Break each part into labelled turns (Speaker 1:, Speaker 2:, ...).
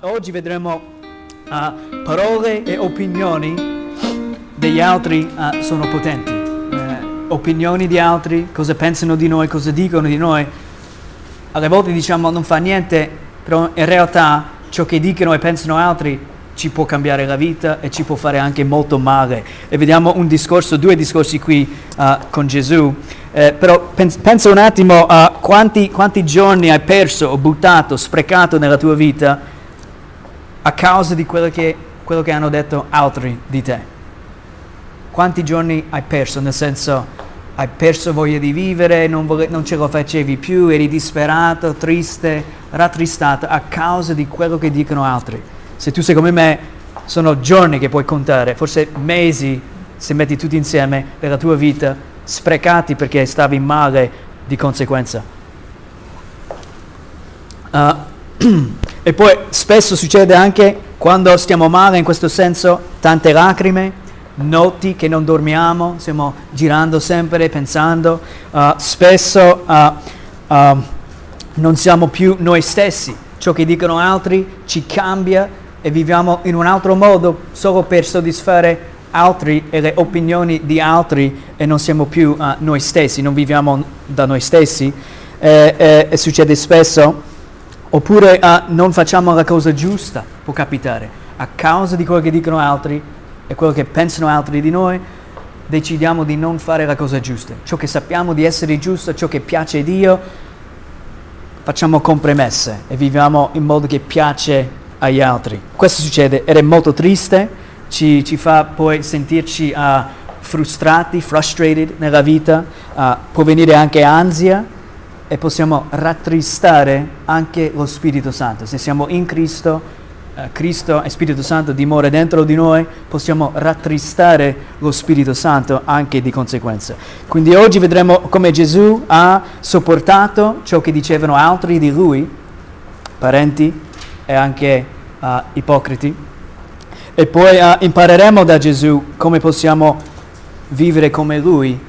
Speaker 1: oggi vedremo uh, parole e opinioni degli altri uh, sono potenti. Uh, opinioni di altri, cosa pensano di noi, cosa dicono di noi. Alle volte diciamo non fa niente, però in realtà ciò che dicono e pensano altri ci può cambiare la vita e ci può fare anche molto male. E vediamo un discorso, due discorsi qui con Gesù. Eh, però pens- pensa un attimo a quanti, quanti giorni hai perso o buttato, sprecato nella tua vita a causa di quello che, quello che hanno detto altri di te. Quanti giorni hai perso? Nel senso, hai perso voglia di vivere, non, vole- non ce lo facevi più, eri disperato, triste, rattristato a causa di quello che dicono altri. Se tu sei come me, sono giorni che puoi contare, forse mesi, se metti tutti insieme, della tua vita, sprecati perché stavi male di conseguenza. Uh, E poi spesso succede anche quando stiamo male, in questo senso, tante lacrime, notti che non dormiamo, stiamo girando sempre, pensando, uh, spesso uh, uh, non siamo più noi stessi, ciò che dicono altri ci cambia e viviamo in un altro modo solo per soddisfare altri e le opinioni di altri e non siamo più noi stessi, non viviamo da noi stessi. E, e, e succede spesso Oppure uh, non facciamo la cosa giusta, può capitare, a causa di quello che dicono altri e quello che pensano altri di noi, decidiamo di non fare la cosa giusta. Ciò che sappiamo di essere giusto, ciò che piace a Dio, facciamo compromesse e viviamo in modo che piace agli altri. Questo succede ed è molto triste, ci, ci fa poi sentirci uh, frustrati, frustrated nella vita, uh, può venire anche ansia e possiamo rattristare anche lo Spirito Santo. Se siamo in Cristo, eh, Cristo e Spirito Santo dimora dentro di noi, possiamo rattristare lo Spirito Santo anche di conseguenza. Quindi oggi vedremo come Gesù ha sopportato ciò che dicevano altri di lui, parenti e anche uh, ipocriti. E poi uh, impareremo da Gesù come possiamo vivere come lui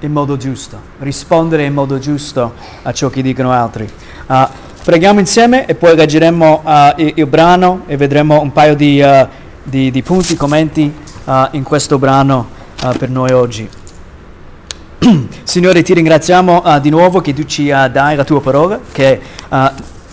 Speaker 1: in modo giusto, rispondere in modo giusto a ciò che dicono altri. Uh, preghiamo insieme e poi leggeremo uh, il, il, brano e vedremo un paio di, uh, di, di punti, commenti in questo brano per noi oggi. Signore, ti ringraziamo di nuovo che tu ci dai la tua parola, che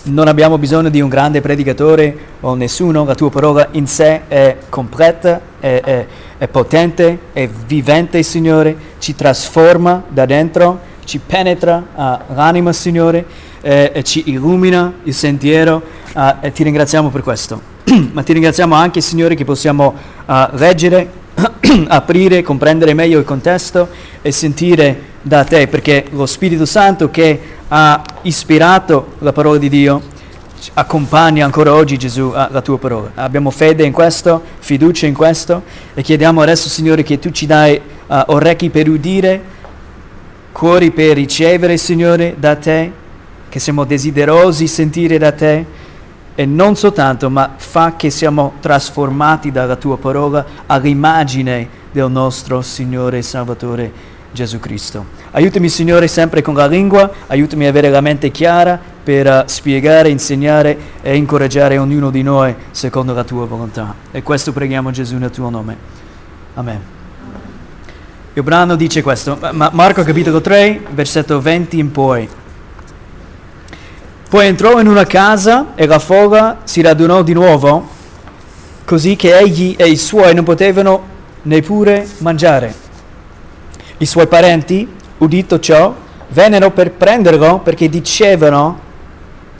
Speaker 1: non abbiamo bisogno di un grande predicatore o nessuno, la tua parola in sé è completa, è, è, è potente, è vivente, Signore, ci trasforma da dentro, ci penetra uh, l'anima, Signore, eh, e ci illumina il sentiero uh, e ti ringraziamo per questo. Ma ti ringraziamo anche, Signore, che possiamo uh, leggere, aprire, comprendere meglio il contesto e sentire da te, perché lo Spirito Santo che ha ispirato la parola di Dio accompagna ancora oggi Gesù la tua parola. Abbiamo fede in questo, fiducia in questo e chiediamo adesso Signore che tu ci dai uh, orecchi per udire, cuori per ricevere Signore da te, che siamo desiderosi sentire da te e non soltanto, ma fa che siamo trasformati dalla tua parola all'immagine del nostro Signore e Salvatore Gesù Cristo. Aiutami Signore sempre con la lingua, aiutami a avere la mente chiara per uh, spiegare, insegnare e incoraggiare ognuno di noi secondo la tua volontà. E questo preghiamo Gesù nel tuo nome. Amen. Il brano dice questo, Ma- Marco capitolo 3, versetto 20 in poi. Poi entrò in una casa e la folla si radunò di nuovo, così che egli e i suoi non potevano neppure mangiare. I suoi parenti, udito ciò, vennero per prenderlo perché dicevano,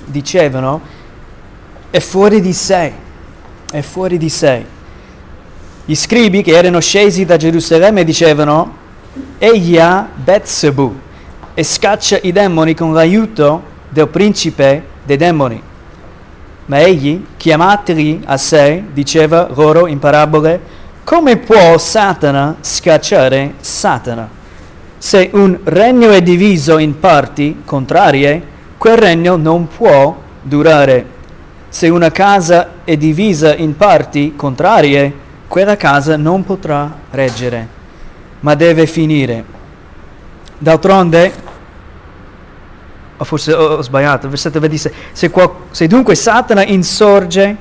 Speaker 1: dicevano, è fuori di sé, è fuori di sé. Gli scribi che erano scesi da Gerusalemme dicevano, egli ha Betsebu e scaccia i demoni con l'aiuto del principe dei demoni. Ma egli, chiamateli a sé, diceva loro in parabole, come può Satana scacciare Satana? Se un regno è diviso in parti contrarie, quel regno non può durare. Se una casa è divisa in parti contrarie, quella casa non potrà reggere, ma deve finire. D'altronde, o forse ho, sbagliato, versetto 26, se, qual, se dunque Satana insorge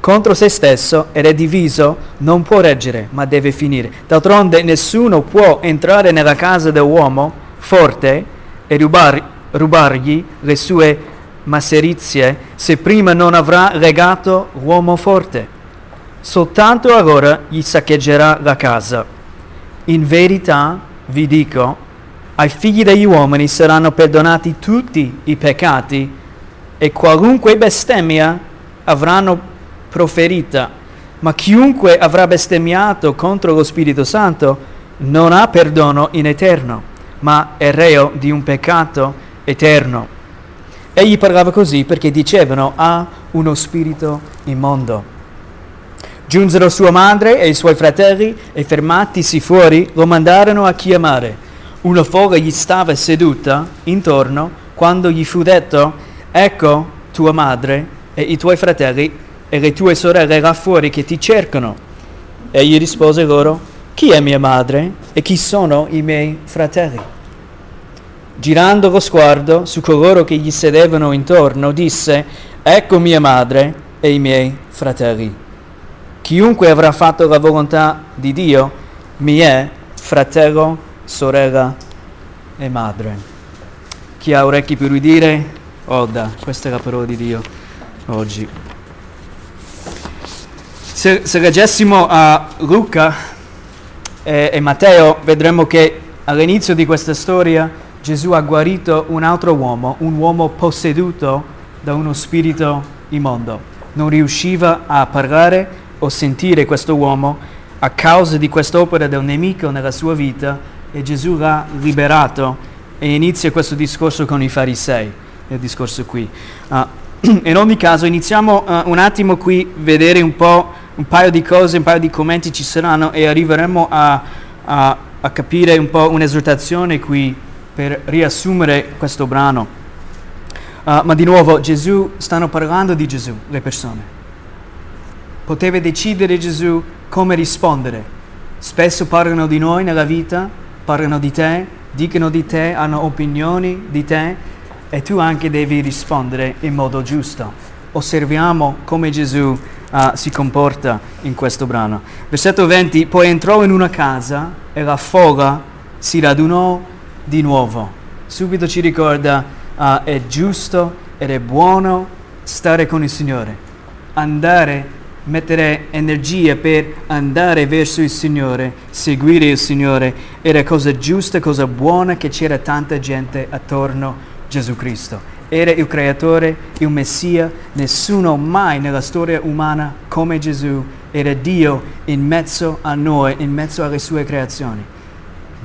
Speaker 1: contro se stesso ed è diviso, non può reggere, ma deve finire. D'altronde nessuno può entrare nella casa dell'uomo forte e rubar, rubargli le sue masserizie se prima non avrà legato l'uomo forte. Soltanto allora gli saccheggerà la casa. In verità vi dico, ai figli degli uomini saranno perdonati tutti i peccati e qualunque bestemmia avranno proferita, ma chiunque avrà bestemmiato contro lo Spirito Santo non ha perdono in eterno, ma è reo di un peccato eterno. Egli parlava così perché dicevano ha uno spirito immondo. Giunsero sua madre e i suoi fratelli e fermatisi fuori lo mandarono a chiamare. Una folla gli stava seduta intorno quando gli fu detto ecco tua madre e i tuoi fratelli e le tue sorelle là fuori che ti cercano. Egli rispose loro chi è mia madre e chi sono i miei fratelli? Girando lo sguardo su coloro che gli sedevano intorno, disse, ecco mia madre e i miei fratelli. Chiunque avrà fatto la volontà di Dio mi è fratello, sorella e madre. Chi ha orecchi per udire, oda. Questa è la parola di Dio oggi. Se, se leggessimo a Luca e, e Matteo, vedremo che all'inizio di questa storia Gesù ha guarito un altro uomo, un uomo posseduto da uno spirito immondo. Non riusciva a parlare o sentire questo uomo a causa di quest'opera del nemico nella sua vita e Gesù l'ha liberato e inizia questo discorso con i farisei, il discorso qui. Uh, in ogni caso iniziamo uh, un attimo qui vedere un po' un paio di cose, un paio di commenti ci saranno e arriveremo a, a, a capire un po' un'esortazione qui per riassumere questo brano. Uh, ma di nuovo Gesù, stanno parlando di Gesù, le persone. Poteva decidere Gesù come rispondere. Spesso parlano di noi nella vita, parlano di te, dicono di te, hanno opinioni di te e tu anche devi rispondere in modo giusto. Osserviamo come Gesù uh, si comporta in questo brano. Versetto 20, poi entrò in una casa e la folla si radunò di nuovo. Subito ci ricorda, uh, è giusto ed è buono stare con il Signore, andare, mettere energia per andare verso il Signore, seguire il Signore. Era cosa giusta, cosa buona che c'era tanta gente attorno a Gesù Cristo. Era il creatore, il Messia, nessuno mai nella storia umana come Gesù era Dio in mezzo a noi, in mezzo alle sue creazioni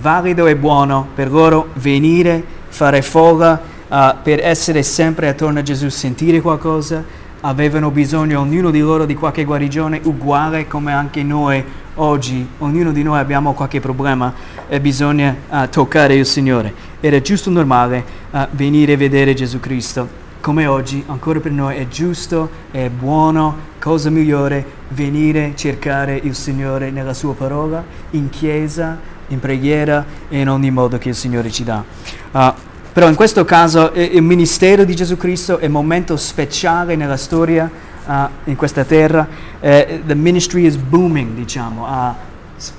Speaker 1: valido e buono per loro venire, fare folla, uh, per essere sempre attorno a Gesù, sentire qualcosa, avevano bisogno ognuno di loro di qualche guarigione uguale come anche noi oggi, ognuno di noi abbiamo qualche problema e bisogna uh, toccare il Signore. Era giusto normale uh, venire a vedere Gesù Cristo. Come oggi, ancora per noi è giusto, è buono, cosa migliore venire a cercare il Signore nella sua parola, in chiesa, in preghiera e in ogni modo che il Signore ci dà. Uh, però in questo caso eh, il ministero di Gesù Cristo è un momento speciale nella storia uh, in questa terra. Uh, the ministry is booming, diciamo.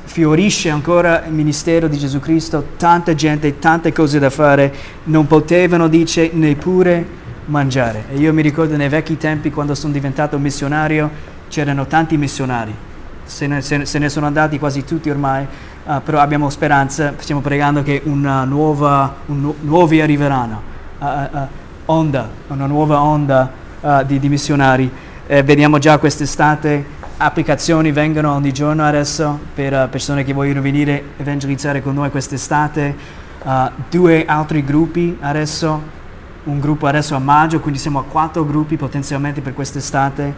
Speaker 1: fiorisce ancora il ministero di Gesù Cristo, tanta gente, tante cose da fare, non potevano, dice, neppure mangiare. E io mi ricordo nei vecchi tempi, quando sono diventato missionario, c'erano tanti missionari. Se ne, se ne sono andati quasi tutti ormai uh, però abbiamo speranza, stiamo pregando che una nuova, un nu- nuovi arriveranno, uh, uh, onda, una nuova onda di, di, missionari. Eh, vediamo già quest'estate, applicazioni vengono ogni giorno adesso per persone che vogliono venire evangelizzare con noi quest'estate. due altri gruppi adesso, un gruppo adesso a maggio, quindi siamo a quattro gruppi potenzialmente per quest'estate.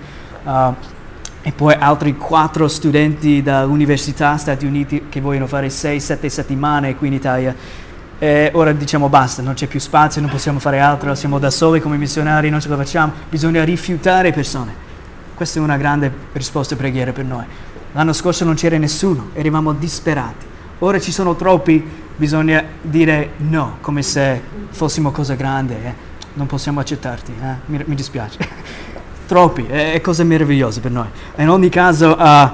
Speaker 1: E poi altri quattro studenti dall'Università Stati Uniti che vogliono fare 6-7 settimane qui in Italia. E ora diciamo basta, non c'è più spazio, non possiamo fare altro, siamo da soli come missionari, non ce la facciamo, bisogna rifiutare persone. Questa è una grande risposta e preghiera per noi. L'anno scorso non c'era nessuno, eravamo disperati. ora ci sono troppi, bisogna dire no, come se fossimo cose grandi, eh. non possiamo accettarti, eh. mi, mi, dispiace. troppi, è, cosa meravigliosa per noi. In ogni caso, uh,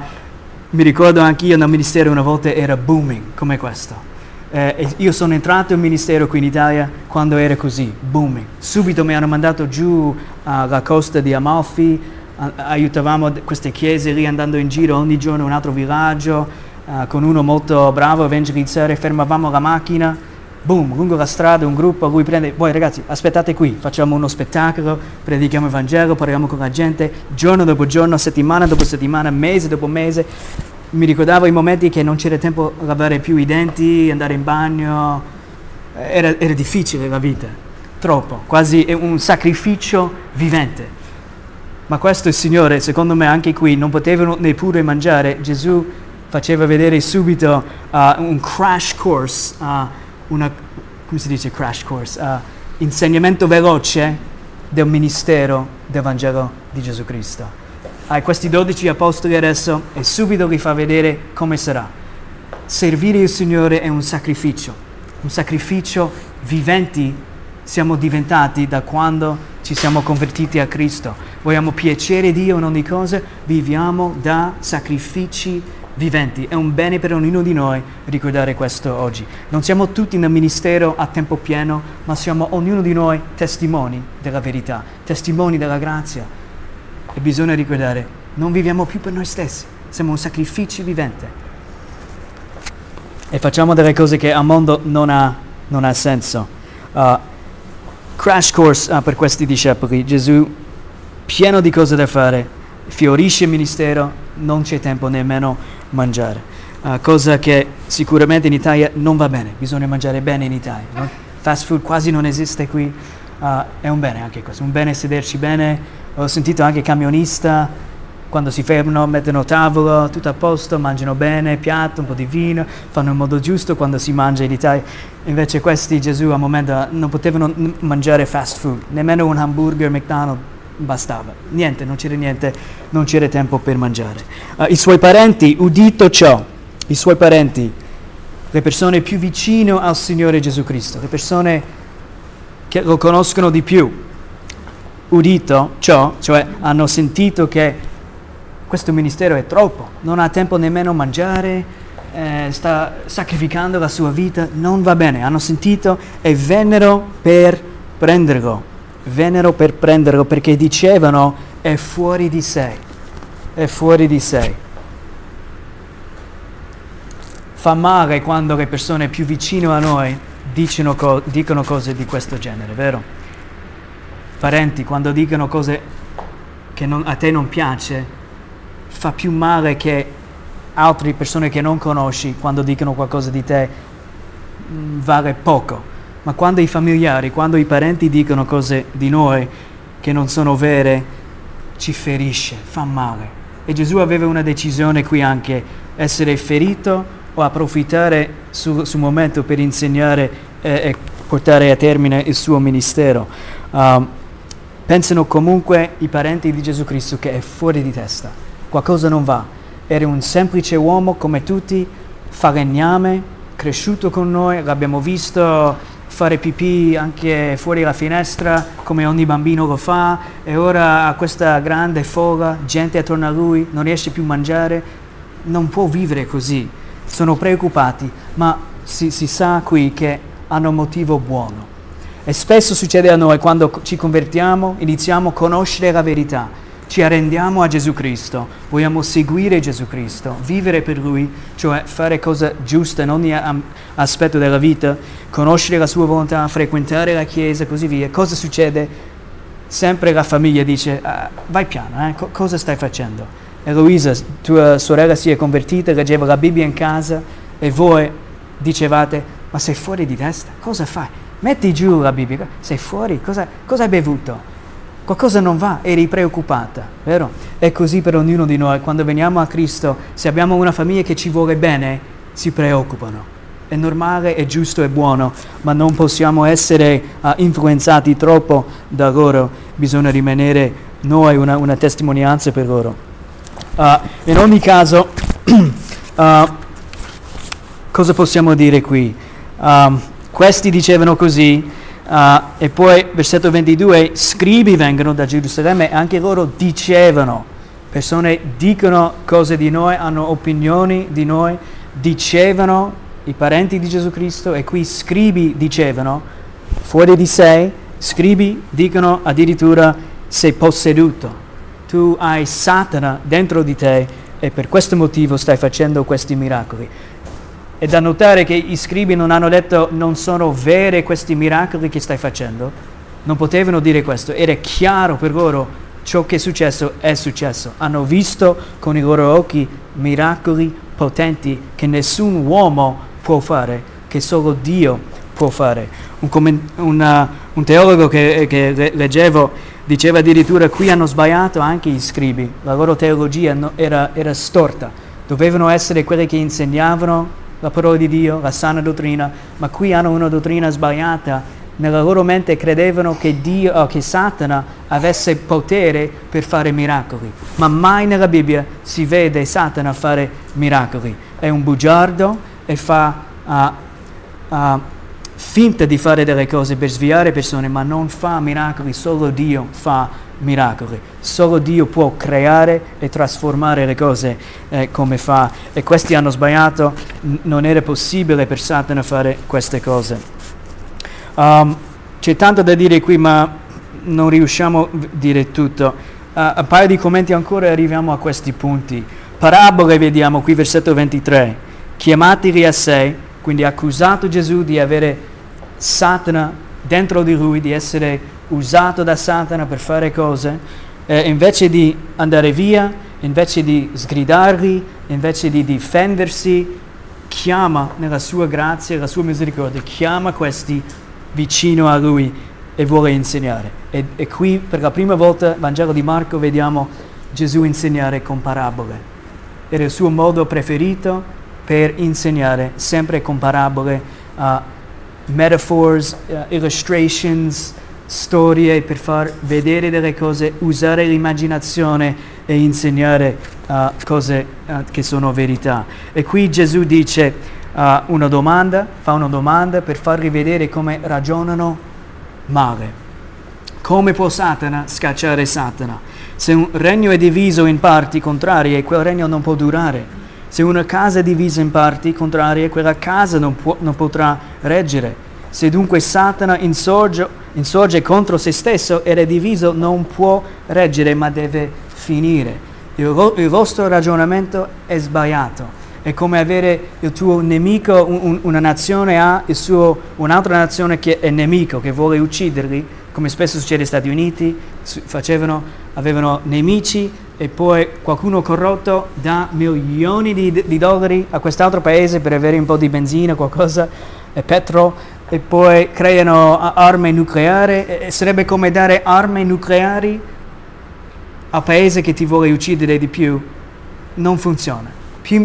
Speaker 1: mi ricordo anche io nel ministero una volta era booming come questo. Eh, io sono entrato in ministero qui in Italia quando era così, booming. Subito mi hanno mandato giù alla costa di Amalfi, aiutavamo queste chiese lì andando in giro ogni giorno in un altro villaggio, uh, con uno molto bravo a evangelizzare, fermavamo la macchina, boom, lungo la strada un gruppo, lui prende, voi ragazzi aspettate qui, facciamo uno spettacolo, predichiamo il Vangelo, parliamo con la gente, giorno dopo giorno, settimana dopo settimana, mese dopo mese. Mi ricordavo i momenti che non c'era tempo a lavare più i denti, andare in bagno, era, era difficile la vita, troppo, quasi un sacrificio vivente. Ma questo il Signore, secondo me anche qui, non potevano neppure mangiare. Gesù faceva vedere subito uh, un crash course, uh, una, come si dice crash course? Uh, insegnamento veloce del ministero del Vangelo di Gesù Cristo. Ai questi dodici apostoli adesso e subito li fa vedere come sarà. Servire il Signore è un sacrificio, un sacrificio viventi siamo diventati da quando ci siamo convertiti a Cristo. Vogliamo piacere Dio in ogni cosa, viviamo da sacrifici viventi. È un bene per ognuno di noi ricordare questo oggi. Non siamo tutti nel ministero a tempo pieno, ma siamo ognuno di noi testimoni della verità, testimoni della grazia. E bisogna ricordare, non viviamo più per noi stessi, siamo un sacrificio vivente. E facciamo delle cose che al mondo non ha, non ha senso. Uh, crash course uh, per questi discepoli. Gesù, pieno di cose da fare, fiorisce il ministero, non c'è tempo nemmeno mangiare. Uh, cosa che sicuramente in Italia non va bene, bisogna mangiare bene in Italia. No? Fast food quasi non esiste qui, uh, è un bene anche questo, un bene sederci bene. Ho sentito anche camionista quando si fermano mettono tavolo, tutto a posto, mangiano bene, piatto, un po' di vino, fanno in modo giusto quando si mangia in Italia. Invece questi Gesù al momento non potevano mangiare fast food, nemmeno un hamburger McDonald's bastava. Niente, non c'era niente, non c'era tempo per mangiare. Uh, I suoi parenti, udito ciò, i suoi parenti, le persone più vicine al Signore Gesù Cristo, le persone che lo conoscono di più, udito ciò, cioè hanno sentito che questo ministero è troppo, non ha tempo nemmeno a mangiare, eh, sta sacrificando la sua vita, non va bene. Hanno sentito e vennero per prenderlo, vennero per prenderlo perché dicevano è fuori di sé, è fuori di sé. Fa male quando le persone più vicine a noi dicono, co- dicono cose di questo genere, vero? Parenti, quando dicono cose che non, a te non piace, fa più male che altre persone che non conosci quando dicono qualcosa di te mm, vale poco. Ma quando i familiari, quando i parenti dicono cose di noi che non sono vere, ci ferisce, fa male. E Gesù aveva una decisione qui anche, essere ferito o approfittare sul, sul momento per insegnare e, e, portare a termine il suo ministero. Um, pensano comunque i parenti di Gesù Cristo che è fuori di testa qualcosa non va. Era un semplice uomo come tutti, falegname, cresciuto con noi, l'abbiamo visto fare pipì anche fuori la finestra come ogni bambino lo fa e ora ha questa grande folla, gente attorno a lui, non riesce più a mangiare, non può vivere così. Sono preoccupati, ma si, si sa qui che hanno un motivo buono. E spesso succede a noi quando ci convertiamo, iniziamo a conoscere la verità ci arrendiamo a Gesù Cristo, vogliamo seguire Gesù Cristo, vivere per Lui, cioè fare cose giuste in ogni aspetto della vita, conoscere la sua volontà, frequentare la Chiesa e così via. Cosa succede? Sempre la famiglia dice, ah, vai piano, eh? Co- cosa stai facendo? Eloisa, tua sorella si è convertita, leggeva la Bibbia in casa e voi dicevate, ma sei fuori di testa? Cosa fai? Metti giù la Bibbia, sei fuori? Cosa, cosa hai bevuto? Qualcosa non va, eri preoccupata, vero? È così per ognuno di noi, quando veniamo a Cristo, se abbiamo una famiglia che ci vuole bene, si preoccupano. È normale, è giusto, è buono, ma non possiamo essere uh, influenzati troppo da loro, bisogna rimanere noi una, una testimonianza per loro. Uh, in ogni caso, uh, cosa possiamo dire qui? Um, questi dicevano così, uh, e poi versetto 22, scribi vengono da Gerusalemme e anche loro dicevano, persone dicono cose di noi, hanno opinioni di noi, dicevano i parenti di Gesù Cristo e qui scribi dicevano, fuori di sé, scribi dicono addirittura sei posseduto, tu hai Satana dentro di te e per questo motivo stai facendo questi miracoli. È da notare che i scribi non hanno detto non sono veri questi miracoli che stai facendo, non potevano dire questo, era chiaro per loro ciò che è successo è successo. Hanno visto con i loro occhi miracoli potenti che nessun uomo può fare, che solo Dio può fare. Un, comment- una, un teologo che, che, leggevo diceva addirittura qui hanno sbagliato anche gli scribi, la loro teologia no, era, era storta, dovevano essere quelli che insegnavano la parola di Dio, la sana dottrina, ma qui hanno una dottrina sbagliata nella loro mente credevano che, Dio, oh, che Satana avesse potere per fare miracoli, ma mai nella Bibbia si vede Satana fare miracoli. È un bugiardo e fa uh, uh, finta di fare delle cose per sviare persone, ma non fa miracoli, solo Dio fa miracoli. Solo Dio può creare e trasformare le cose eh, come fa. E questi hanno sbagliato, N- non era possibile per Satana fare queste cose. Um, c'è tanto da dire qui, ma non riusciamo a dire tutto. Uh, un paio di commenti ancora e arriviamo a questi punti. Parabole vediamo qui, versetto 23. Chiamateli a sé, quindi accusato Gesù di avere Satana dentro di lui, di essere usato da Satana per fare cose, eh, invece di andare via, invece di sgridarli, invece di difendersi, chiama nella sua grazia e la sua misericordia, chiama questi vicino a lui e vuole insegnare. E, e qui per la prima volta nel Vangelo di Marco vediamo Gesù insegnare con parabole. Era il suo modo preferito per insegnare, sempre con parabole, uh, metaphors, uh, illustrations, storie per far vedere delle cose, usare l'immaginazione e insegnare uh, cose uh, che sono verità. E qui Gesù dice uh, una domanda, fa una domanda per farvi vedere come ragionano male. Come può Satana scacciare Satana? Se un regno è diviso in parti contrarie, quel regno non può durare. Se una casa è divisa in parti contrarie, quella casa non, può, non potrà reggere. Se dunque Satana insorge, insorge contro se stesso ed è diviso, non può reggere, ma deve finire. Il, il vostro ragionamento è sbagliato è come avere il tuo nemico, un, una nazione ha suo, un'altra nazione che è nemico, che vuole ucciderli, come spesso succede negli Stati Uniti, facevano, avevano nemici e poi qualcuno corrotto dà milioni di, di dollari a quest'altro paese per avere un po' di benzina, qualcosa, e petrolio, e poi creano armi nucleari, sarebbe come dare armi nucleari al paese che ti vuole uccidere di più, non funziona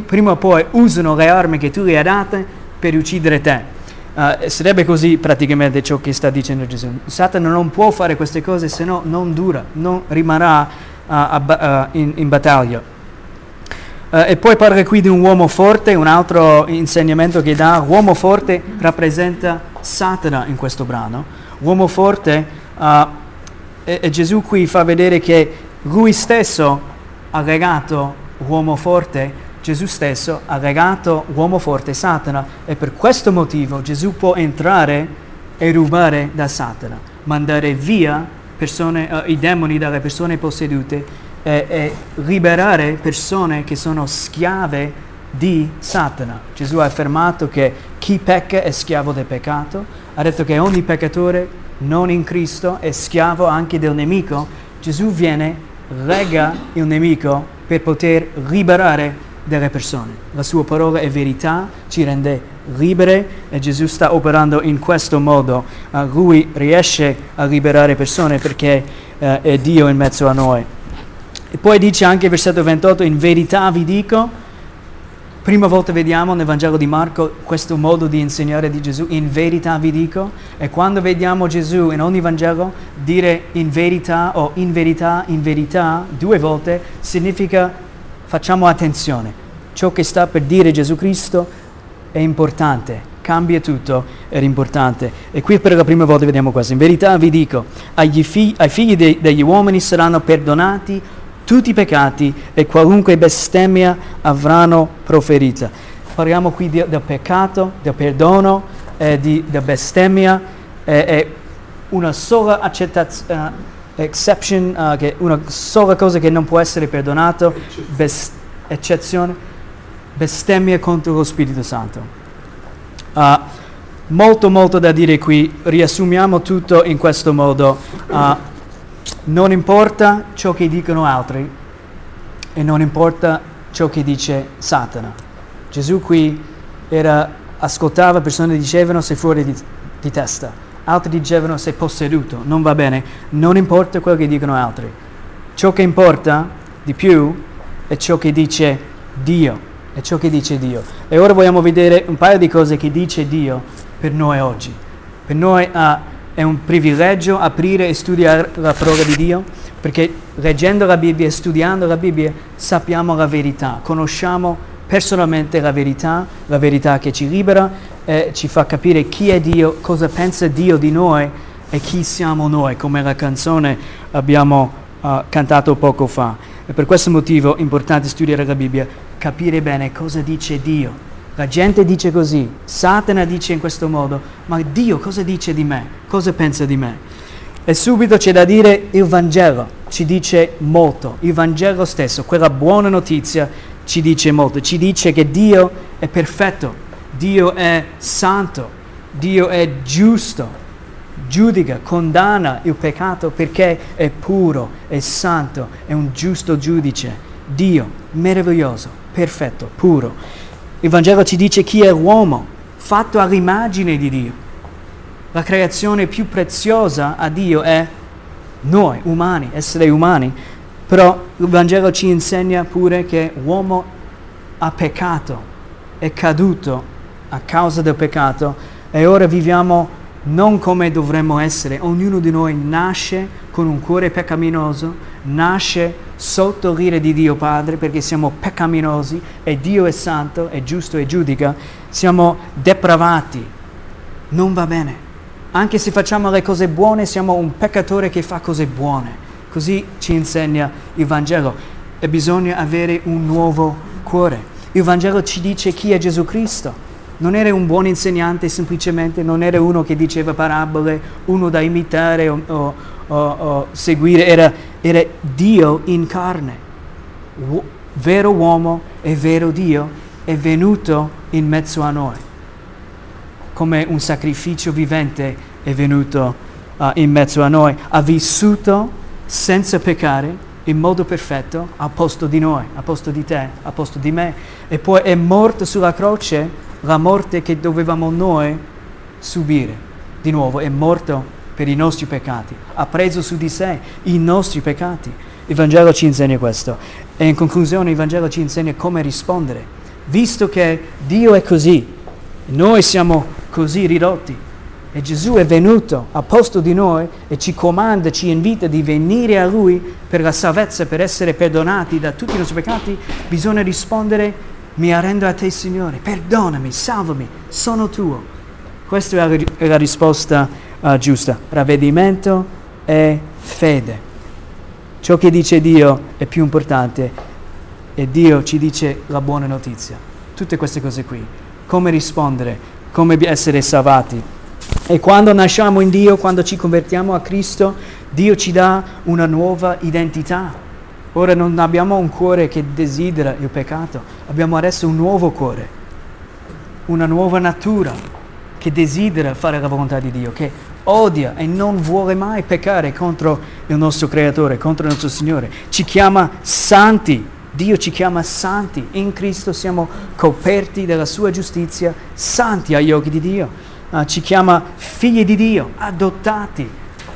Speaker 1: prima o poi usano le armi che tu gli hai date per uccidere te. Uh, sarebbe così praticamente ciò che sta dicendo Gesù. Satana non può fare queste cose se no non dura, non rimarrà uh, uh, in, in, battaglia. e poi parla qui di un uomo forte, un altro insegnamento che dà, l'uomo forte rappresenta Satana in questo brano. L'uomo forte, e, e Gesù qui fa vedere che lui stesso ha legato l'uomo forte Gesù stesso ha legato l'uomo forte Satana e per questo motivo Gesù può entrare e rubare da Satana, mandare via persone, uh, i demoni dalle persone possedute e, e liberare persone che sono schiave di Satana. Gesù ha affermato che chi pecca è schiavo del peccato, ha detto che ogni peccatore non in Cristo è schiavo anche del nemico. Gesù viene, lega il nemico per poter liberare delle persone. La sua parola è verità, ci rende libere e Gesù sta operando in questo modo. Uh, lui riesce a liberare persone perché uh, è Dio in mezzo a noi. E poi dice anche versetto 28, in verità vi dico, prima volta vediamo nel Vangelo di Marco questo modo di insegnare di Gesù, in verità vi dico, e quando vediamo Gesù in ogni Vangelo dire in verità o in verità, in verità, due volte, significa facciamo attenzione. Ciò che sta per dire Gesù Cristo è importante, cambia tutto, è importante. E qui per la prima volta vediamo questo. In verità vi dico, figli, ai figli de, degli uomini saranno perdonati tutti i peccati e qualunque bestemmia avranno proferita. Parliamo qui di, del peccato, del perdono, eh, di, della bestemmia, eh, è una sola accettazione, uh, exception, uh, che una sola cosa che non può essere perdonato, best, eccezione, bestemmia contro lo Spirito Santo. Uh, molto molto da dire qui, riassumiamo tutto in questo modo. Non importa ciò che dicono altri e non importa ciò che dice Satana. Gesù qui era, ascoltava persone che dicevano sei fuori di, di testa, altri dicevano sei posseduto, non va bene, non importa quello che dicono altri. Ciò che importa di più è ciò che dice Dio, è ciò che dice Dio. E ora vogliamo vedere un paio di cose che dice Dio per noi oggi. Per noi uh, è un privilegio aprire e studiare la parola di Dio, perché leggendo la Bibbia e studiando la Bibbia sappiamo la verità, conosciamo personalmente la verità, la verità che ci libera, e ci fa capire chi è Dio, cosa pensa Dio di noi e chi siamo noi, come la canzone abbiamo uh, cantato poco fa. E per questo motivo è importante studiare la Bibbia, capire bene cosa dice Dio la gente dice così, Satana dice in questo modo, ma Dio cosa dice di me? Cosa pensa di me? E subito c'è da dire il Vangelo ci dice molto, il Vangelo stesso, quella buona notizia ci dice molto, ci dice che Dio è perfetto, Dio è santo, Dio è giusto, giudica, condanna il peccato perché è puro, è santo, è un giusto giudice. Dio meraviglioso, perfetto, puro. Il Vangelo ci dice chi è l'uomo, fatto all'immagine di Dio. La creazione più preziosa a Dio è noi, umani, esseri umani. Però il Vangelo ci insegna pure che l'uomo ha peccato, è caduto a causa del peccato e ora viviamo non come dovremmo essere. Ognuno di noi nasce con un cuore peccaminoso, nasce sotto l'ira di Dio Padre perché siamo peccaminosi e Dio è santo, è giusto e giudica, siamo depravati, non va bene. Anche se facciamo le cose buone, siamo un peccatore che fa cose buone. Così ci insegna il Vangelo e bisogna avere un nuovo cuore. Il Vangelo ci dice chi è Gesù Cristo. Non era un buon insegnante semplicemente, non era uno che diceva parabole, uno da imitare o, o, o, seguire, era era Dio in carne, U- vero uomo e vero Dio, è venuto in mezzo a noi, come un sacrificio vivente è venuto uh, in mezzo a noi, ha vissuto senza peccare in modo perfetto al posto di noi, al posto di te, al posto di me, e poi è morto sulla croce la morte che dovevamo noi subire. Di nuovo, è morto per i nostri peccati, ha preso su di sé i nostri peccati. Il Vangelo ci insegna questo. E in conclusione il Vangelo ci insegna come rispondere. Visto che Dio è così, noi siamo così ridotti, e Gesù è venuto a posto di noi e ci comanda, ci invita di venire a Lui per la salvezza, per essere perdonati da tutti i nostri peccati, bisogna rispondere, mi arrendo a te Signore, perdonami, salvami, sono tuo. Questa è la risposta uh, giusta, ravvedimento e fede. Ciò che dice Dio è più importante e Dio ci dice la buona notizia. Tutte queste cose qui. Come rispondere, come essere salvati. E quando nasciamo in Dio, quando ci convertiamo a Cristo, Dio ci dà una nuova identità. Ora non abbiamo un cuore che desidera il peccato, abbiamo adesso un nuovo cuore, una nuova natura che desidera fare la volontà di Dio, che odia e non vuole mai peccare contro il nostro Creatore, contro il nostro Signore. Ci chiama santi. Dio ci chiama santi. In Cristo siamo coperti della sua giustizia, santi agli occhi di Dio. Uh, ci chiama figli di Dio, adottati.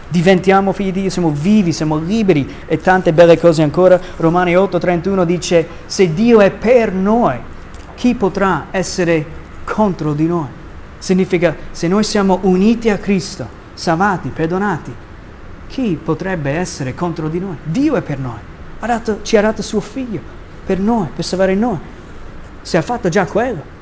Speaker 1: Diventiamo figli di Dio, siamo vivi, siamo liberi e tante belle cose ancora. Romani 8:31 dice, se Dio è per noi, chi potrà essere contro di noi? Significa, se noi siamo uniti a Cristo, salvati, perdonati. Chi potrebbe essere contro di noi? Dio è per noi. Ha dato, ci ha dato suo figlio per noi, per salvare noi. Se ha fatto già quello.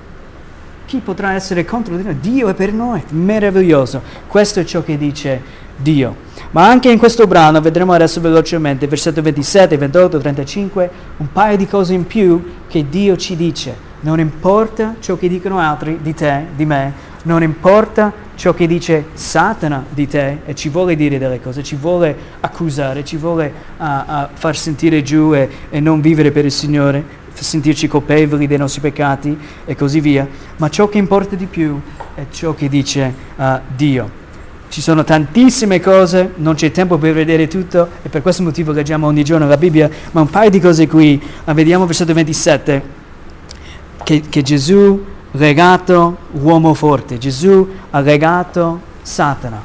Speaker 1: chi potrà essere contro di noi? Dio è per noi, meraviglioso. Questo è ciò che dice Dio. Ma anche in questo brano, vedremo adesso velocemente, versetto 27, 28, 35, un paio di cose in più che Dio ci dice. Non importa ciò che dicono altri di te, di me, non importa ciò che dice Satana di te e ci vuole dire delle cose, ci vuole accusare, ci vuole uh, uh, far sentire giù e, e non vivere per il Signore, sentirci colpevoli dei nostri peccati e così via. Ma ciò che importa di più è ciò che dice uh, Dio. Ci sono tantissime cose, non c'è tempo per vedere tutto e per questo motivo leggiamo ogni giorno la Bibbia, ma un paio di cose qui, vediamo versetto 27, che, che Gesù legato uomo forte, Gesù ha legato Satana.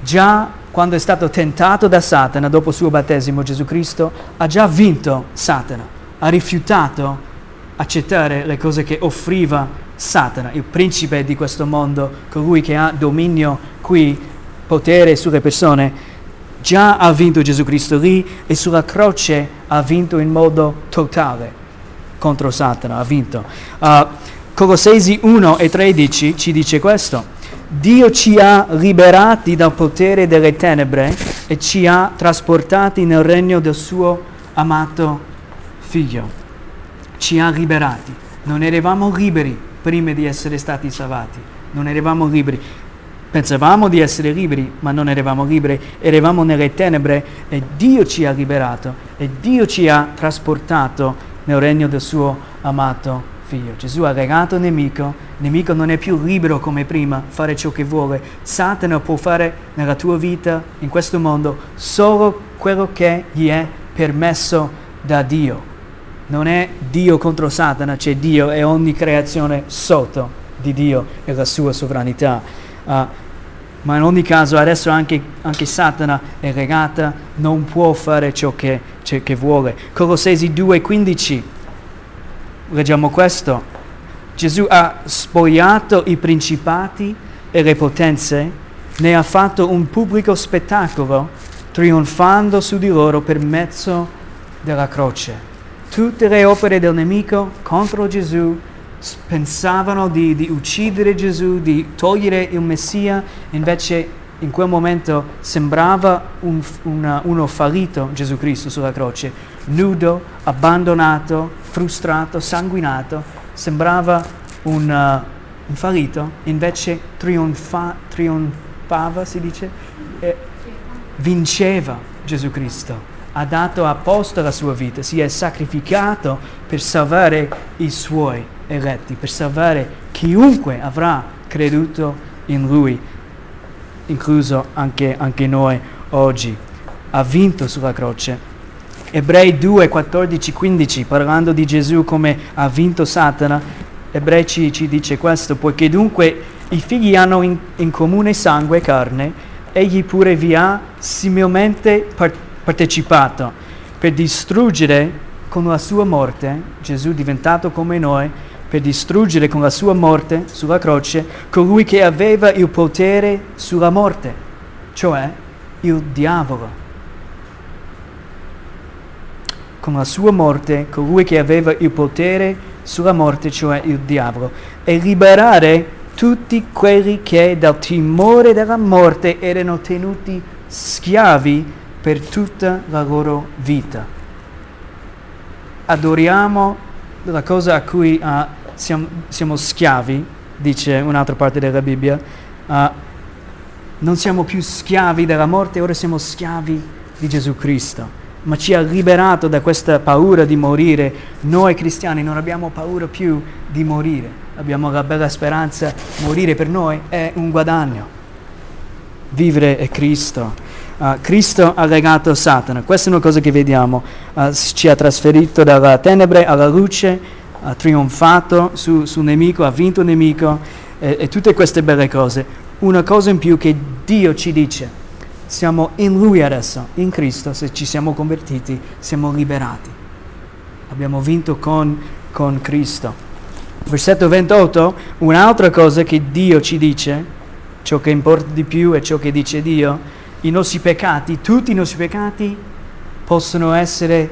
Speaker 1: Già quando è stato tentato da Satana dopo il suo battesimo, Gesù Cristo ha già vinto Satana, ha rifiutato accettare le cose che offriva Satana, il principe di questo mondo, colui che ha dominio qui potere sulle persone, già ha vinto Gesù Cristo lì e sulla croce ha vinto in modo totale contro Satana, ha vinto. Uh, Colossesi 1 e 13 ci dice questo. Dio ci ha liberati dal potere delle tenebre e ci ha trasportati nel regno del suo amato figlio. Ci ha liberati. Non eravamo liberi prima di essere stati salvati. Non eravamo liberi. Pensavamo di essere liberi, ma non eravamo liberi, eravamo nelle tenebre e Dio ci ha liberato e Dio ci ha trasportato nel regno del suo amato figlio. Gesù ha legato il nemico, il nemico non è più libero come prima, fare ciò che vuole. Satana può fare nella tua vita, in questo mondo, solo quello che gli è permesso da Dio. Non è Dio contro Satana, c'è Dio e ogni creazione sotto di Dio e la sua sovranità. Uh, ma in ogni caso adesso anche, anche Satana è legata, non può fare ciò che, ciò che vuole. Colossesi 2,15, leggiamo questo. Gesù ha spogliato i principati e le potenze, ne ha fatto un pubblico spettacolo, trionfando su di loro per mezzo della croce. Tutte le opere del nemico contro Gesù pensavano di, di, uccidere Gesù, di togliere il Messia, invece in quel momento sembrava un, una, uno fallito Gesù Cristo sulla croce, nudo, abbandonato, frustrato, sanguinato, sembrava un, uh, un fallito, invece trionfa, trionfava, si dice, e vinceva Gesù Cristo ha dato apposta la sua vita, si è sacrificato per salvare i suoi eletti, per salvare chiunque avrà creduto in lui, incluso anche, anche noi oggi. Ha vinto sulla croce. Ebrei 2, 14, 15, parlando di Gesù come ha vinto Satana, Ebrei ci, ci dice questo, poiché dunque i figli hanno in, in comune sangue e carne, egli pure vi ha similmente partecipato per distruggere con la sua morte, Gesù diventato come noi, per distruggere con la sua morte sulla croce colui che aveva il potere sulla morte, cioè il diavolo. Con la sua morte colui che aveva il potere sulla morte, cioè il diavolo, e liberare tutti quelli che dal timore della morte erano tenuti schiavi per tutta la loro vita. Adoriamo la cosa a cui uh, siamo, siamo schiavi, dice un'altra parte della Bibbia, uh, non siamo più schiavi della morte, ora siamo schiavi di Gesù Cristo. Ma ci ha liberato da questa paura di morire. Noi cristiani non abbiamo paura più di morire. Abbiamo la bella speranza, morire per noi è un guadagno. Vivere è Cristo. Uh, Cristo ha legato Satana. Questa è una cosa che vediamo. Uh, ci ha trasferito dalla tenebre alla luce ha trionfato sul su nemico, ha vinto il nemico e, e tutte queste belle cose. Una cosa in più che Dio ci dice, siamo in Lui adesso, in Cristo, se ci siamo convertiti, siamo liberati. Abbiamo vinto con, con Cristo. Versetto 28, un'altra cosa che Dio ci dice, ciò che importa di più è ciò che dice Dio, i nostri peccati, tutti i nostri peccati possono essere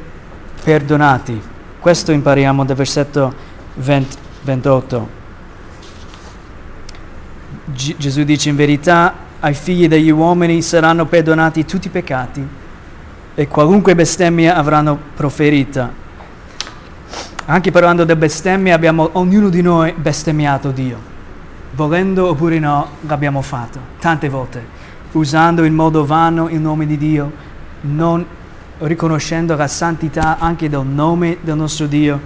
Speaker 1: perdonati. Questo impariamo dal versetto 20, 28. G- Gesù dice in verità ai figli degli uomini saranno perdonati tutti i peccati e qualunque bestemmia avranno proferita. Anche parlando di bestemmia abbiamo ognuno di noi bestemmiato Dio. Volendo oppure no, l'abbiamo fatto tante volte, usando in modo vano il nome di Dio, non riconoscendo la santità anche del nome del nostro Dio.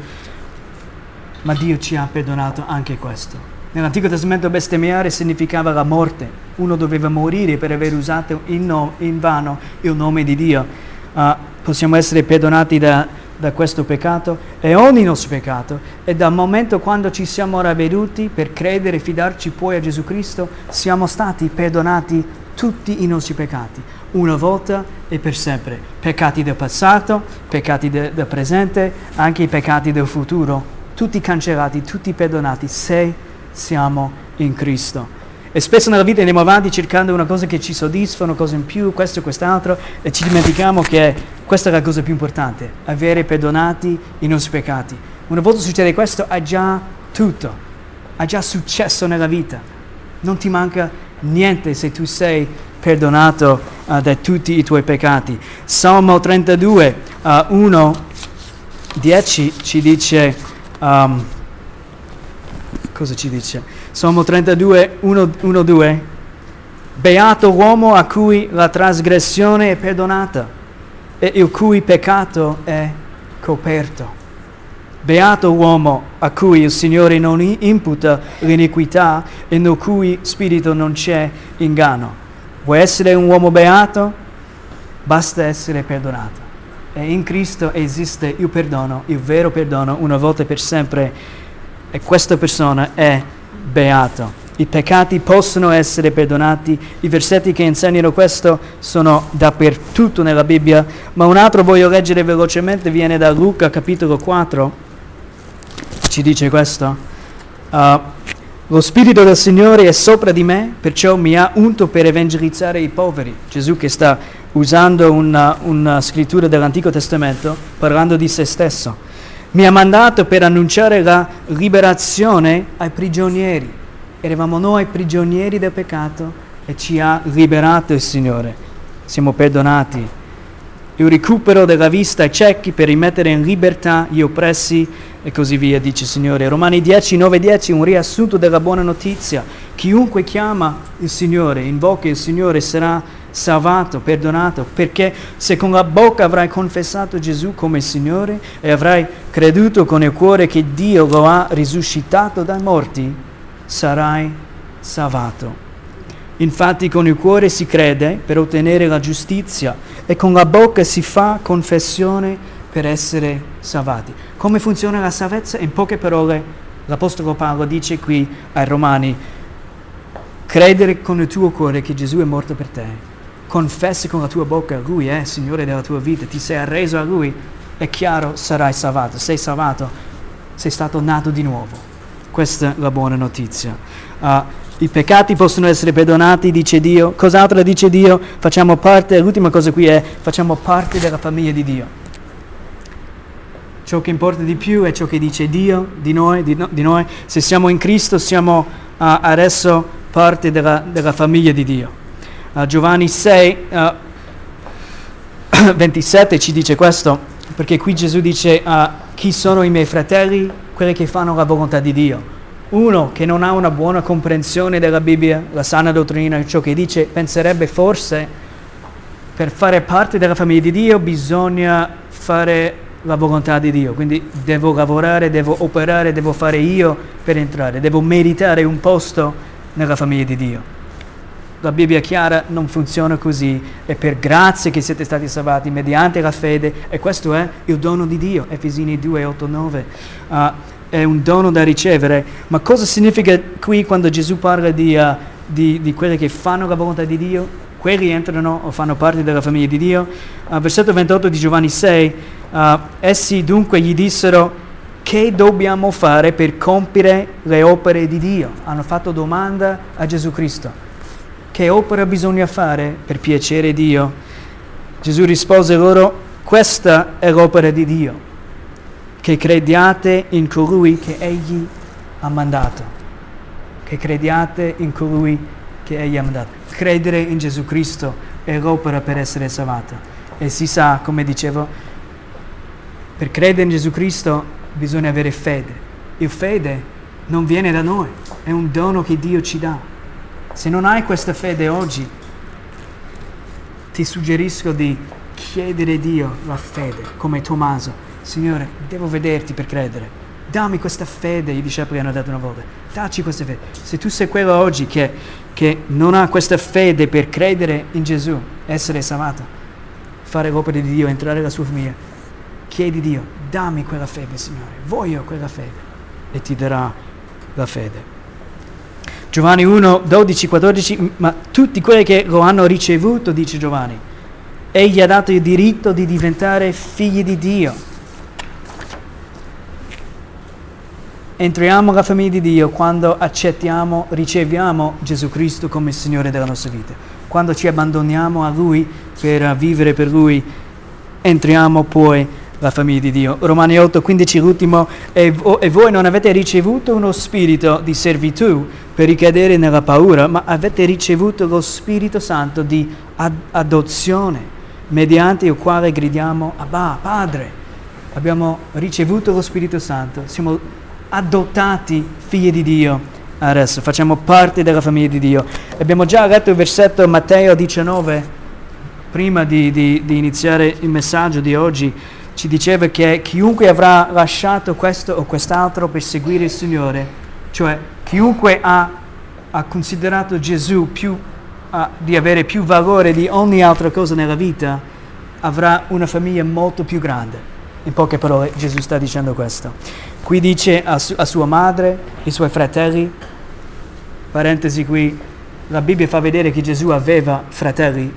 Speaker 1: Ma Dio ci ha perdonato anche questo. Nell'Antico Testamento bestemmiare significava la morte. Uno doveva morire per aver usato in, no, in vano il nome di Dio. Uh, possiamo essere perdonati da, da, questo peccato e ogni nostro peccato. E dal momento quando ci siamo ravveduti per credere e fidarci poi a Gesù Cristo, siamo stati perdonati tutti i nostri peccati, una volta e per sempre. Peccati del passato, peccati de, del presente, anche i peccati del futuro, tutti cancellati, tutti perdonati. Sei siamo in Cristo. E spesso nella vita andiamo avanti cercando una cosa che ci soddisfa, una cosa in più, questo e quest'altro, e ci dimentichiamo che questa è la cosa più importante, avere perdonati i nostri peccati. Una volta succede questo, hai già tutto, hai già successo nella vita. Non ti manca niente se tu sei perdonato uh, da tutti i tuoi peccati. Salmo 32, uh, 1, 10 ci dice... Um, cosa ci dice? Salmo 32, 1, 1 2. Beato l'uomo a cui la trasgressione è perdonata e il cui peccato è coperto. Beato l'uomo a cui il Signore non imputa l'iniquità e nel cui spirito non c'è inganno. Vuoi essere un uomo beato? Basta essere perdonato. E in Cristo esiste il perdono, il vero perdono, una volta per sempre e questa persona è beato. I peccati possono essere perdonati, i versetti che insegnano questo sono dappertutto nella Bibbia, ma un altro voglio leggere velocemente, viene da Luca capitolo 4, ci dice questo. Uh, lo Spirito del Signore è sopra di me, perciò mi ha unto per evangelizzare i poveri. Gesù che sta usando una, una scrittura dell'Antico Testamento parlando di se stesso mi ha mandato per annunciare la liberazione ai prigionieri. Eravamo noi prigionieri del peccato e ci ha liberato il Signore. Siamo perdonati. Il recupero della vista ai ciechi per rimettere in libertà gli oppressi e così via, dice il Signore. Romani 10, 9, 10, un riassunto della buona notizia. Chiunque chiama il Signore, invoca il Signore, sarà salvato, perdonato, perché se con la bocca avrai confessato Gesù come Signore e avrai creduto con il cuore che Dio lo ha risuscitato dai morti, sarai salvato. Infatti con il cuore si crede per ottenere la giustizia e con la bocca si fa confessione per essere salvati. Come funziona la salvezza? In poche parole l'Apostolo Paolo dice qui ai Romani, credere con il tuo cuore che Gesù è morto per te confessi con la tua bocca, Lui è Signore della tua vita, ti sei arreso a Lui, è chiaro, sarai salvato. Sei salvato, sei stato nato di nuovo. Questa è la buona notizia. Uh, I peccati possono essere perdonati, dice Dio. Cos'altro dice Dio? Facciamo parte, l'ultima cosa qui è, facciamo parte della famiglia di Dio. Ciò che importa di più è ciò che dice Dio di noi. Di, no, di noi. Se siamo in Cristo siamo uh, adesso parte della, della famiglia di Dio. Uh, Giovanni 6, uh, 27 ci dice questo, perché qui Gesù dice uh, chi sono i miei fratelli? Quelli che fanno la volontà di Dio. Uno che non ha una buona comprensione della Bibbia, la sana dottrina, ciò che dice, penserebbe forse per fare parte della famiglia di Dio bisogna fare la volontà di Dio, quindi devo lavorare, devo operare, devo fare io per entrare, devo meritare un posto nella famiglia di Dio. La Bibbia è chiara, non funziona così, è per grazia che siete stati salvati mediante la fede e questo è il dono di Dio, Efesini 2, 8, 9. Uh, è un dono da ricevere, ma cosa significa qui quando Gesù parla di, uh, di, di quelli che fanno la volontà di Dio? Quelli entrano o fanno parte della famiglia di Dio. Uh, versetto 28 di Giovanni 6, uh, essi dunque gli dissero che dobbiamo fare per compiere le opere di Dio? Hanno fatto domanda a Gesù Cristo. Che opera bisogna fare per piacere Dio? Gesù rispose loro, questa è l'opera di Dio, che crediate in colui che Egli ha mandato, che crediate in colui che Egli ha mandato. Credere in Gesù Cristo è l'opera per essere salvato. E si sa, come dicevo, per credere in Gesù Cristo bisogna avere fede. Il fede non viene da noi, è un dono che Dio ci dà. Se non hai questa fede oggi, ti suggerisco di chiedere a Dio la fede, come Tommaso. Signore, devo vederti per credere. Dammi questa fede, i discepoli hanno detto una volta. Dacci questa fede. Se tu sei quello oggi che, che non ha questa fede per credere in Gesù, essere salvato, fare l'opera di Dio, entrare nella sua famiglia, chiedi Dio, dammi quella fede, Signore. Voglio quella fede. E ti darà la fede. Giovanni 1, 12, 14, ma tutti quelli che lo hanno ricevuto, dice Giovanni, egli ha dato il diritto di diventare figli di Dio. Entriamo nella famiglia di Dio quando accettiamo, riceviamo Gesù Cristo come Signore della nostra vita. Quando ci abbandoniamo a Lui per vivere per Lui, entriamo poi la famiglia di Dio. Romani 8, 15, l'ultimo, e, e voi non avete ricevuto uno spirito di servitù per ricadere nella paura, ma avete ricevuto lo Spirito Santo di ad- adozione, mediante il quale gridiamo Abba, Padre. Abbiamo ricevuto lo Spirito Santo, siamo adottati figli di Dio adesso, facciamo parte della famiglia di Dio. Abbiamo già letto il versetto Matteo 19, prima di, di, di iniziare il messaggio di oggi ci diceva che chiunque avrà lasciato questo o quest'altro per seguire il Signore, cioè chiunque ha, ha considerato Gesù più, uh, di avere più valore di ogni altra cosa nella vita, avrà una famiglia molto più grande. In poche parole Gesù sta dicendo questo. Qui dice a, su, a sua madre, i suoi fratelli, parentesi qui, la Bibbia fa vedere che Gesù aveva fratelli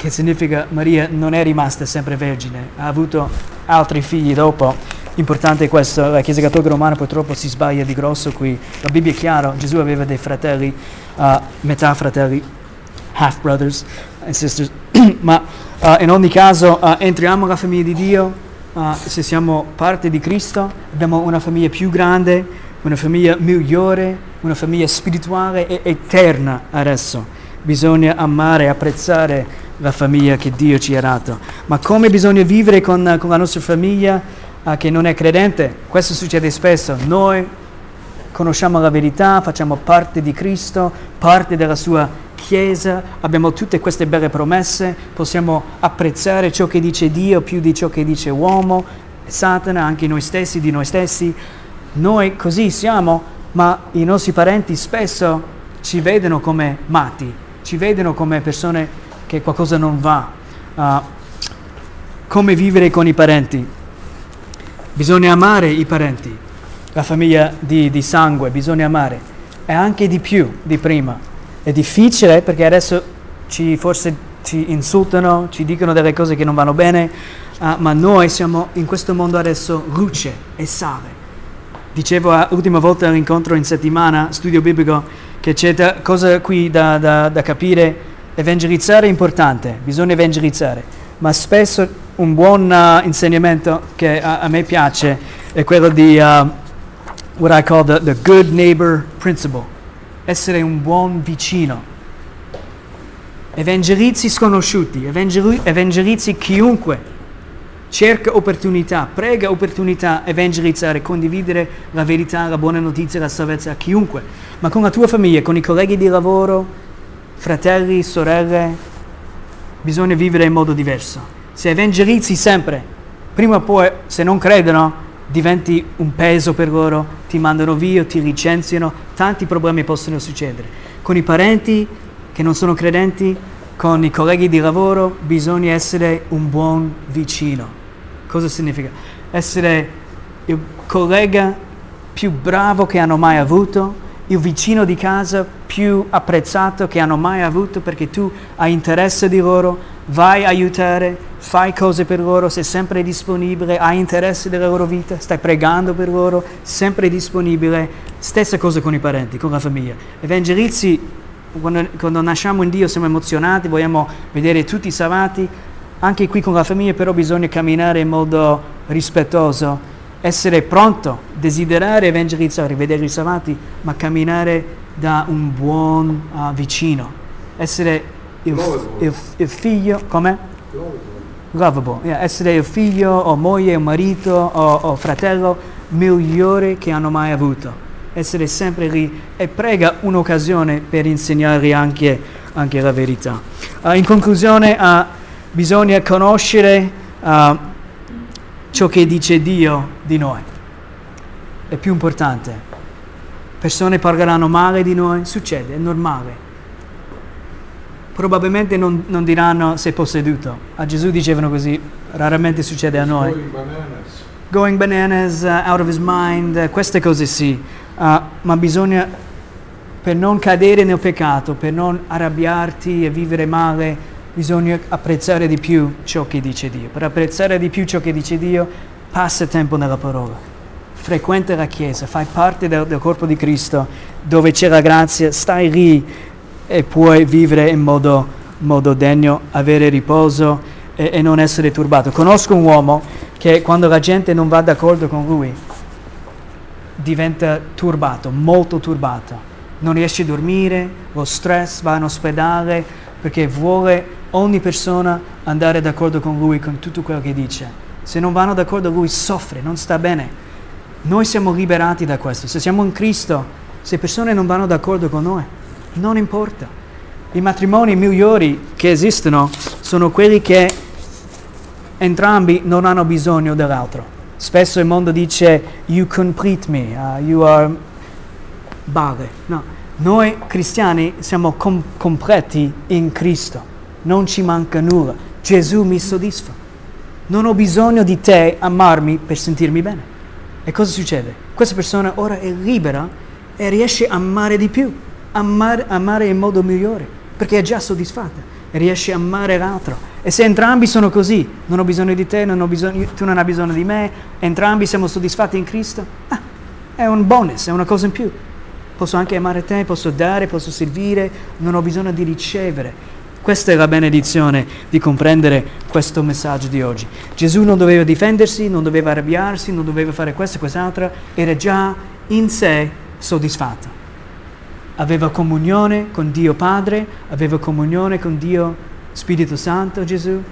Speaker 1: che significa Maria non è rimasta sempre vergine, ha avuto altri figli dopo. Importante questo, la Chiesa Cattolica Romana purtroppo si sbaglia di grosso qui. La Bibbia è chiara, Gesù aveva dei fratelli, uh, metà fratelli, half brothers and sisters, ma uh, in ogni caso uh, entriamo nella famiglia di Dio, se siamo parte di Cristo, abbiamo una famiglia più grande, una famiglia migliore, una famiglia spirituale e eterna adesso. Bisogna amare apprezzare la famiglia che Dio ci ha dato. Ma come bisogna vivere con, con la nostra famiglia uh, che non è credente? Questo succede spesso. Noi conosciamo la verità, facciamo parte di Cristo, parte della sua Chiesa, abbiamo tutte queste belle promesse, possiamo apprezzare ciò che dice Dio più di ciò che dice uomo, Satana, anche noi stessi, di noi stessi. Noi così siamo, ma i nostri parenti spesso ci vedono come matti, ci vedono come persone che qualcosa non va. Uh, come vivere con i parenti? Bisogna amare i parenti, la famiglia di, di sangue, bisogna amare. E anche di più di prima. È difficile perché adesso ci, forse ci insultano, ci dicono delle cose che non vanno bene, uh, ma noi siamo in questo mondo adesso luce e sale. Dicevo l'ultima volta all'incontro in settimana, studio biblico, che c'è cosa qui da, da, da capire Evangelizzare è importante, bisogna evangelizzare, ma spesso un buon uh, insegnamento che a, a, me piace è quello di uh, what I call the, the good neighbor principle, essere un buon vicino. Evangelizzi sconosciuti, evangeli- evangelizzi chiunque, cerca opportunità, prega opportunità, evangelizzare, condividere la verità, la buona notizia, la salvezza a chiunque, ma con la tua famiglia, con i colleghi di lavoro, fratelli, sorelle, bisogna vivere in modo diverso. Se evangelizzi sempre, prima o poi, se non credono, diventi un peso per loro, ti mandano via, ti licenziano, tanti problemi possono succedere. Con i parenti che non sono credenti, con i colleghi di lavoro, bisogna essere un buon vicino. Cosa significa? Essere il collega più bravo che hanno mai avuto, il vicino di casa più apprezzato che hanno mai avuto perché tu hai interesse di loro, vai a aiutare, fai cose per loro, sei sempre disponibile, hai interesse della loro vita, stai pregando per loro, sempre disponibile. Stessa cosa con i parenti, con la famiglia. Evangelizzi, quando, quando nasciamo in Dio siamo emozionati, vogliamo vedere tutti salvati, anche qui con la famiglia però bisogna camminare in modo rispettoso essere pronto, desiderare evangelizzare, vedere i salvati, ma camminare da un buon uh, vicino, essere il, il- il figlio, come?
Speaker 2: Lovable.
Speaker 1: Yeah, essere il figlio o moglie o marito o, o fratello migliore che hanno mai avuto. Essere sempre lì e prega un'occasione per insegnare anche, anche la verità. Uh, in conclusione, uh, bisogna conoscere ciò che dice Dio di noi. È più importante. Persone parleranno male di noi, succede, è normale. Probabilmente non, non diranno sei posseduto. A Gesù dicevano così, raramente succede a noi
Speaker 2: Going bananas.
Speaker 1: going bananas, uh, out of his mind, uh, queste cose sì, Uh, ma bisogna, per non cadere nel peccato, per non arrabbiarti e vivere male, bisogna apprezzare di più ciò che dice Dio. Per apprezzare di più ciò che dice Dio, passa tempo nella parola, frequenta la Chiesa, fai parte del, del corpo di Cristo, dove c'è la grazia, stai lì e puoi vivere in modo, modo degno, avere riposo e, e non essere turbato. Conosco un uomo che quando la gente non va d'accordo con lui diventa turbato, molto turbato. Non riesce a dormire, lo stress, va in ospedale perché vuole ogni persona andare d'accordo con lui, con tutto quello che dice. Se non vanno d'accordo lui soffre, non sta bene. Noi siamo liberati da questo. Se siamo in Cristo, se persone non vanno d'accordo con noi, non importa. I matrimoni migliori che esistono sono quelli che entrambi non hanno bisogno dell'altro. Spesso il mondo dice you complete me, uh, you are bale. No, noi cristiani siamo com- completi in Cristo, non ci manca nulla. Gesù mi soddisfa. Non ho bisogno di te amarmi per sentirmi bene. E cosa succede? Questa persona ora è libera e riesce a amare di più, amare, amare in modo migliore, perché è già soddisfatta e riesce a amare l'altro. E se entrambi sono così, non ho bisogno di te, non bisogno, tu non hai bisogno di me, entrambi siamo soddisfatti in Cristo, ah, è un bonus, è una cosa in più. Posso anche amare te, posso dare, posso servire, non ho bisogno di ricevere. Questa è la benedizione di comprendere questo messaggio di oggi. Gesù non doveva difendersi, non doveva arrabbiarsi, non doveva fare questo e quest'altro, era già in sé soddisfatto. Aveva comunione con Dio Padre, aveva comunione con Dio Spirito Santo Gesù,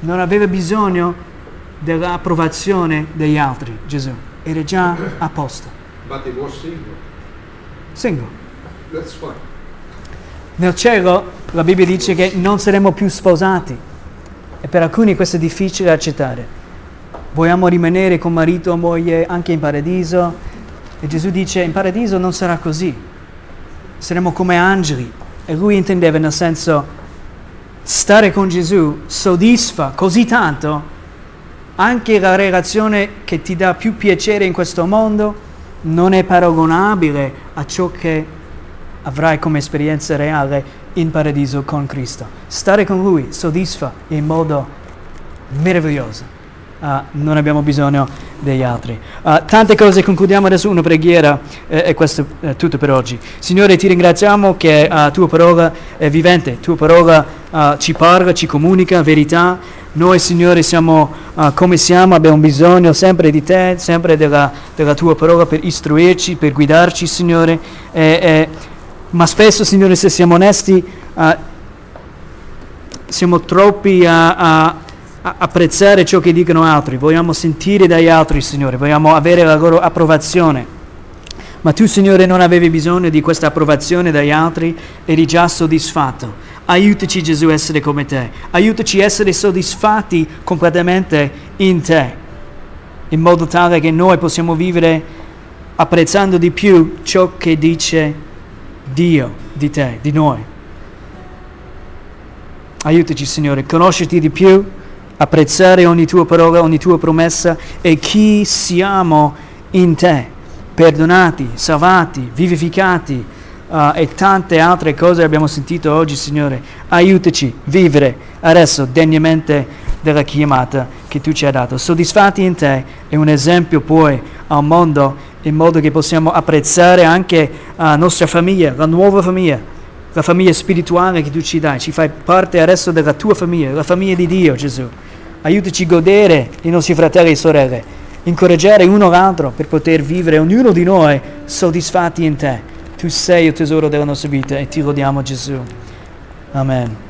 Speaker 1: non aveva bisogno dell'approvazione degli altri Gesù, era già a posto.
Speaker 2: But he was single.
Speaker 1: Single.
Speaker 2: That's fine.
Speaker 1: Nel cielo la Bibbia dice che non saremo più sposati. E per alcuni questo è difficile da accettare. Vogliamo rimanere con marito o moglie anche in paradiso? E Gesù dice in paradiso non sarà così, saremo come angeli. E lui intendeva nel senso stare con Gesù soddisfa così tanto anche la relazione che ti dà più piacere in questo mondo non è paragonabile a ciò che avrai come esperienza reale in paradiso con Cristo. Stare con Lui soddisfa in modo meraviglioso. Ah, non abbiamo bisogno degli altri. Ah, tante cose, concludiamo adesso una preghiera eh, e questo è tutto per oggi. Signore, ti ringraziamo che la tua parola è vivente, tua parola ah, ci parla, ci comunica verità. Noi, Signore, siamo come siamo, abbiamo bisogno sempre di te, sempre della, della tua parola per istruirci, per guidarci, Signore. E, e, ma spesso, Signore, se siamo onesti, ah, siamo troppi a, a- a apprezzare ciò che dicono altri, vogliamo sentire dagli altri, Signore, vogliamo avere la loro approvazione. Ma tu, Signore, non avevi bisogno di questa approvazione dagli altri, eri già soddisfatto. Aiutaci, Gesù, a essere come te. Aiutaci a essere soddisfatti completamente in te, in modo tale che noi possiamo vivere apprezzando di più ciò che dice Dio di te, di noi. Aiutaci, Signore, conoscerti di più, apprezzare ogni tua parola, ogni tua promessa e chi siamo in te, perdonati, salvati, vivificati uh, e tante altre cose abbiamo sentito oggi, Signore. Aiutaci a vivere adesso degnamente della chiamata che tu ci hai dato. Soddisfatti in te e un esempio poi al mondo in modo che possiamo apprezzare anche la nostra famiglia, la nuova famiglia la famiglia spirituale che tu ci dai, ci fai parte adesso della tua famiglia, la famiglia di Dio, Gesù. Aiutaci a godere i nostri fratelli e sorelle, incoraggiare uno l'altro per poter vivere ognuno di noi soddisfatti in te. Tu sei il tesoro della nostra vita e ti lodiamo Gesù. Amen.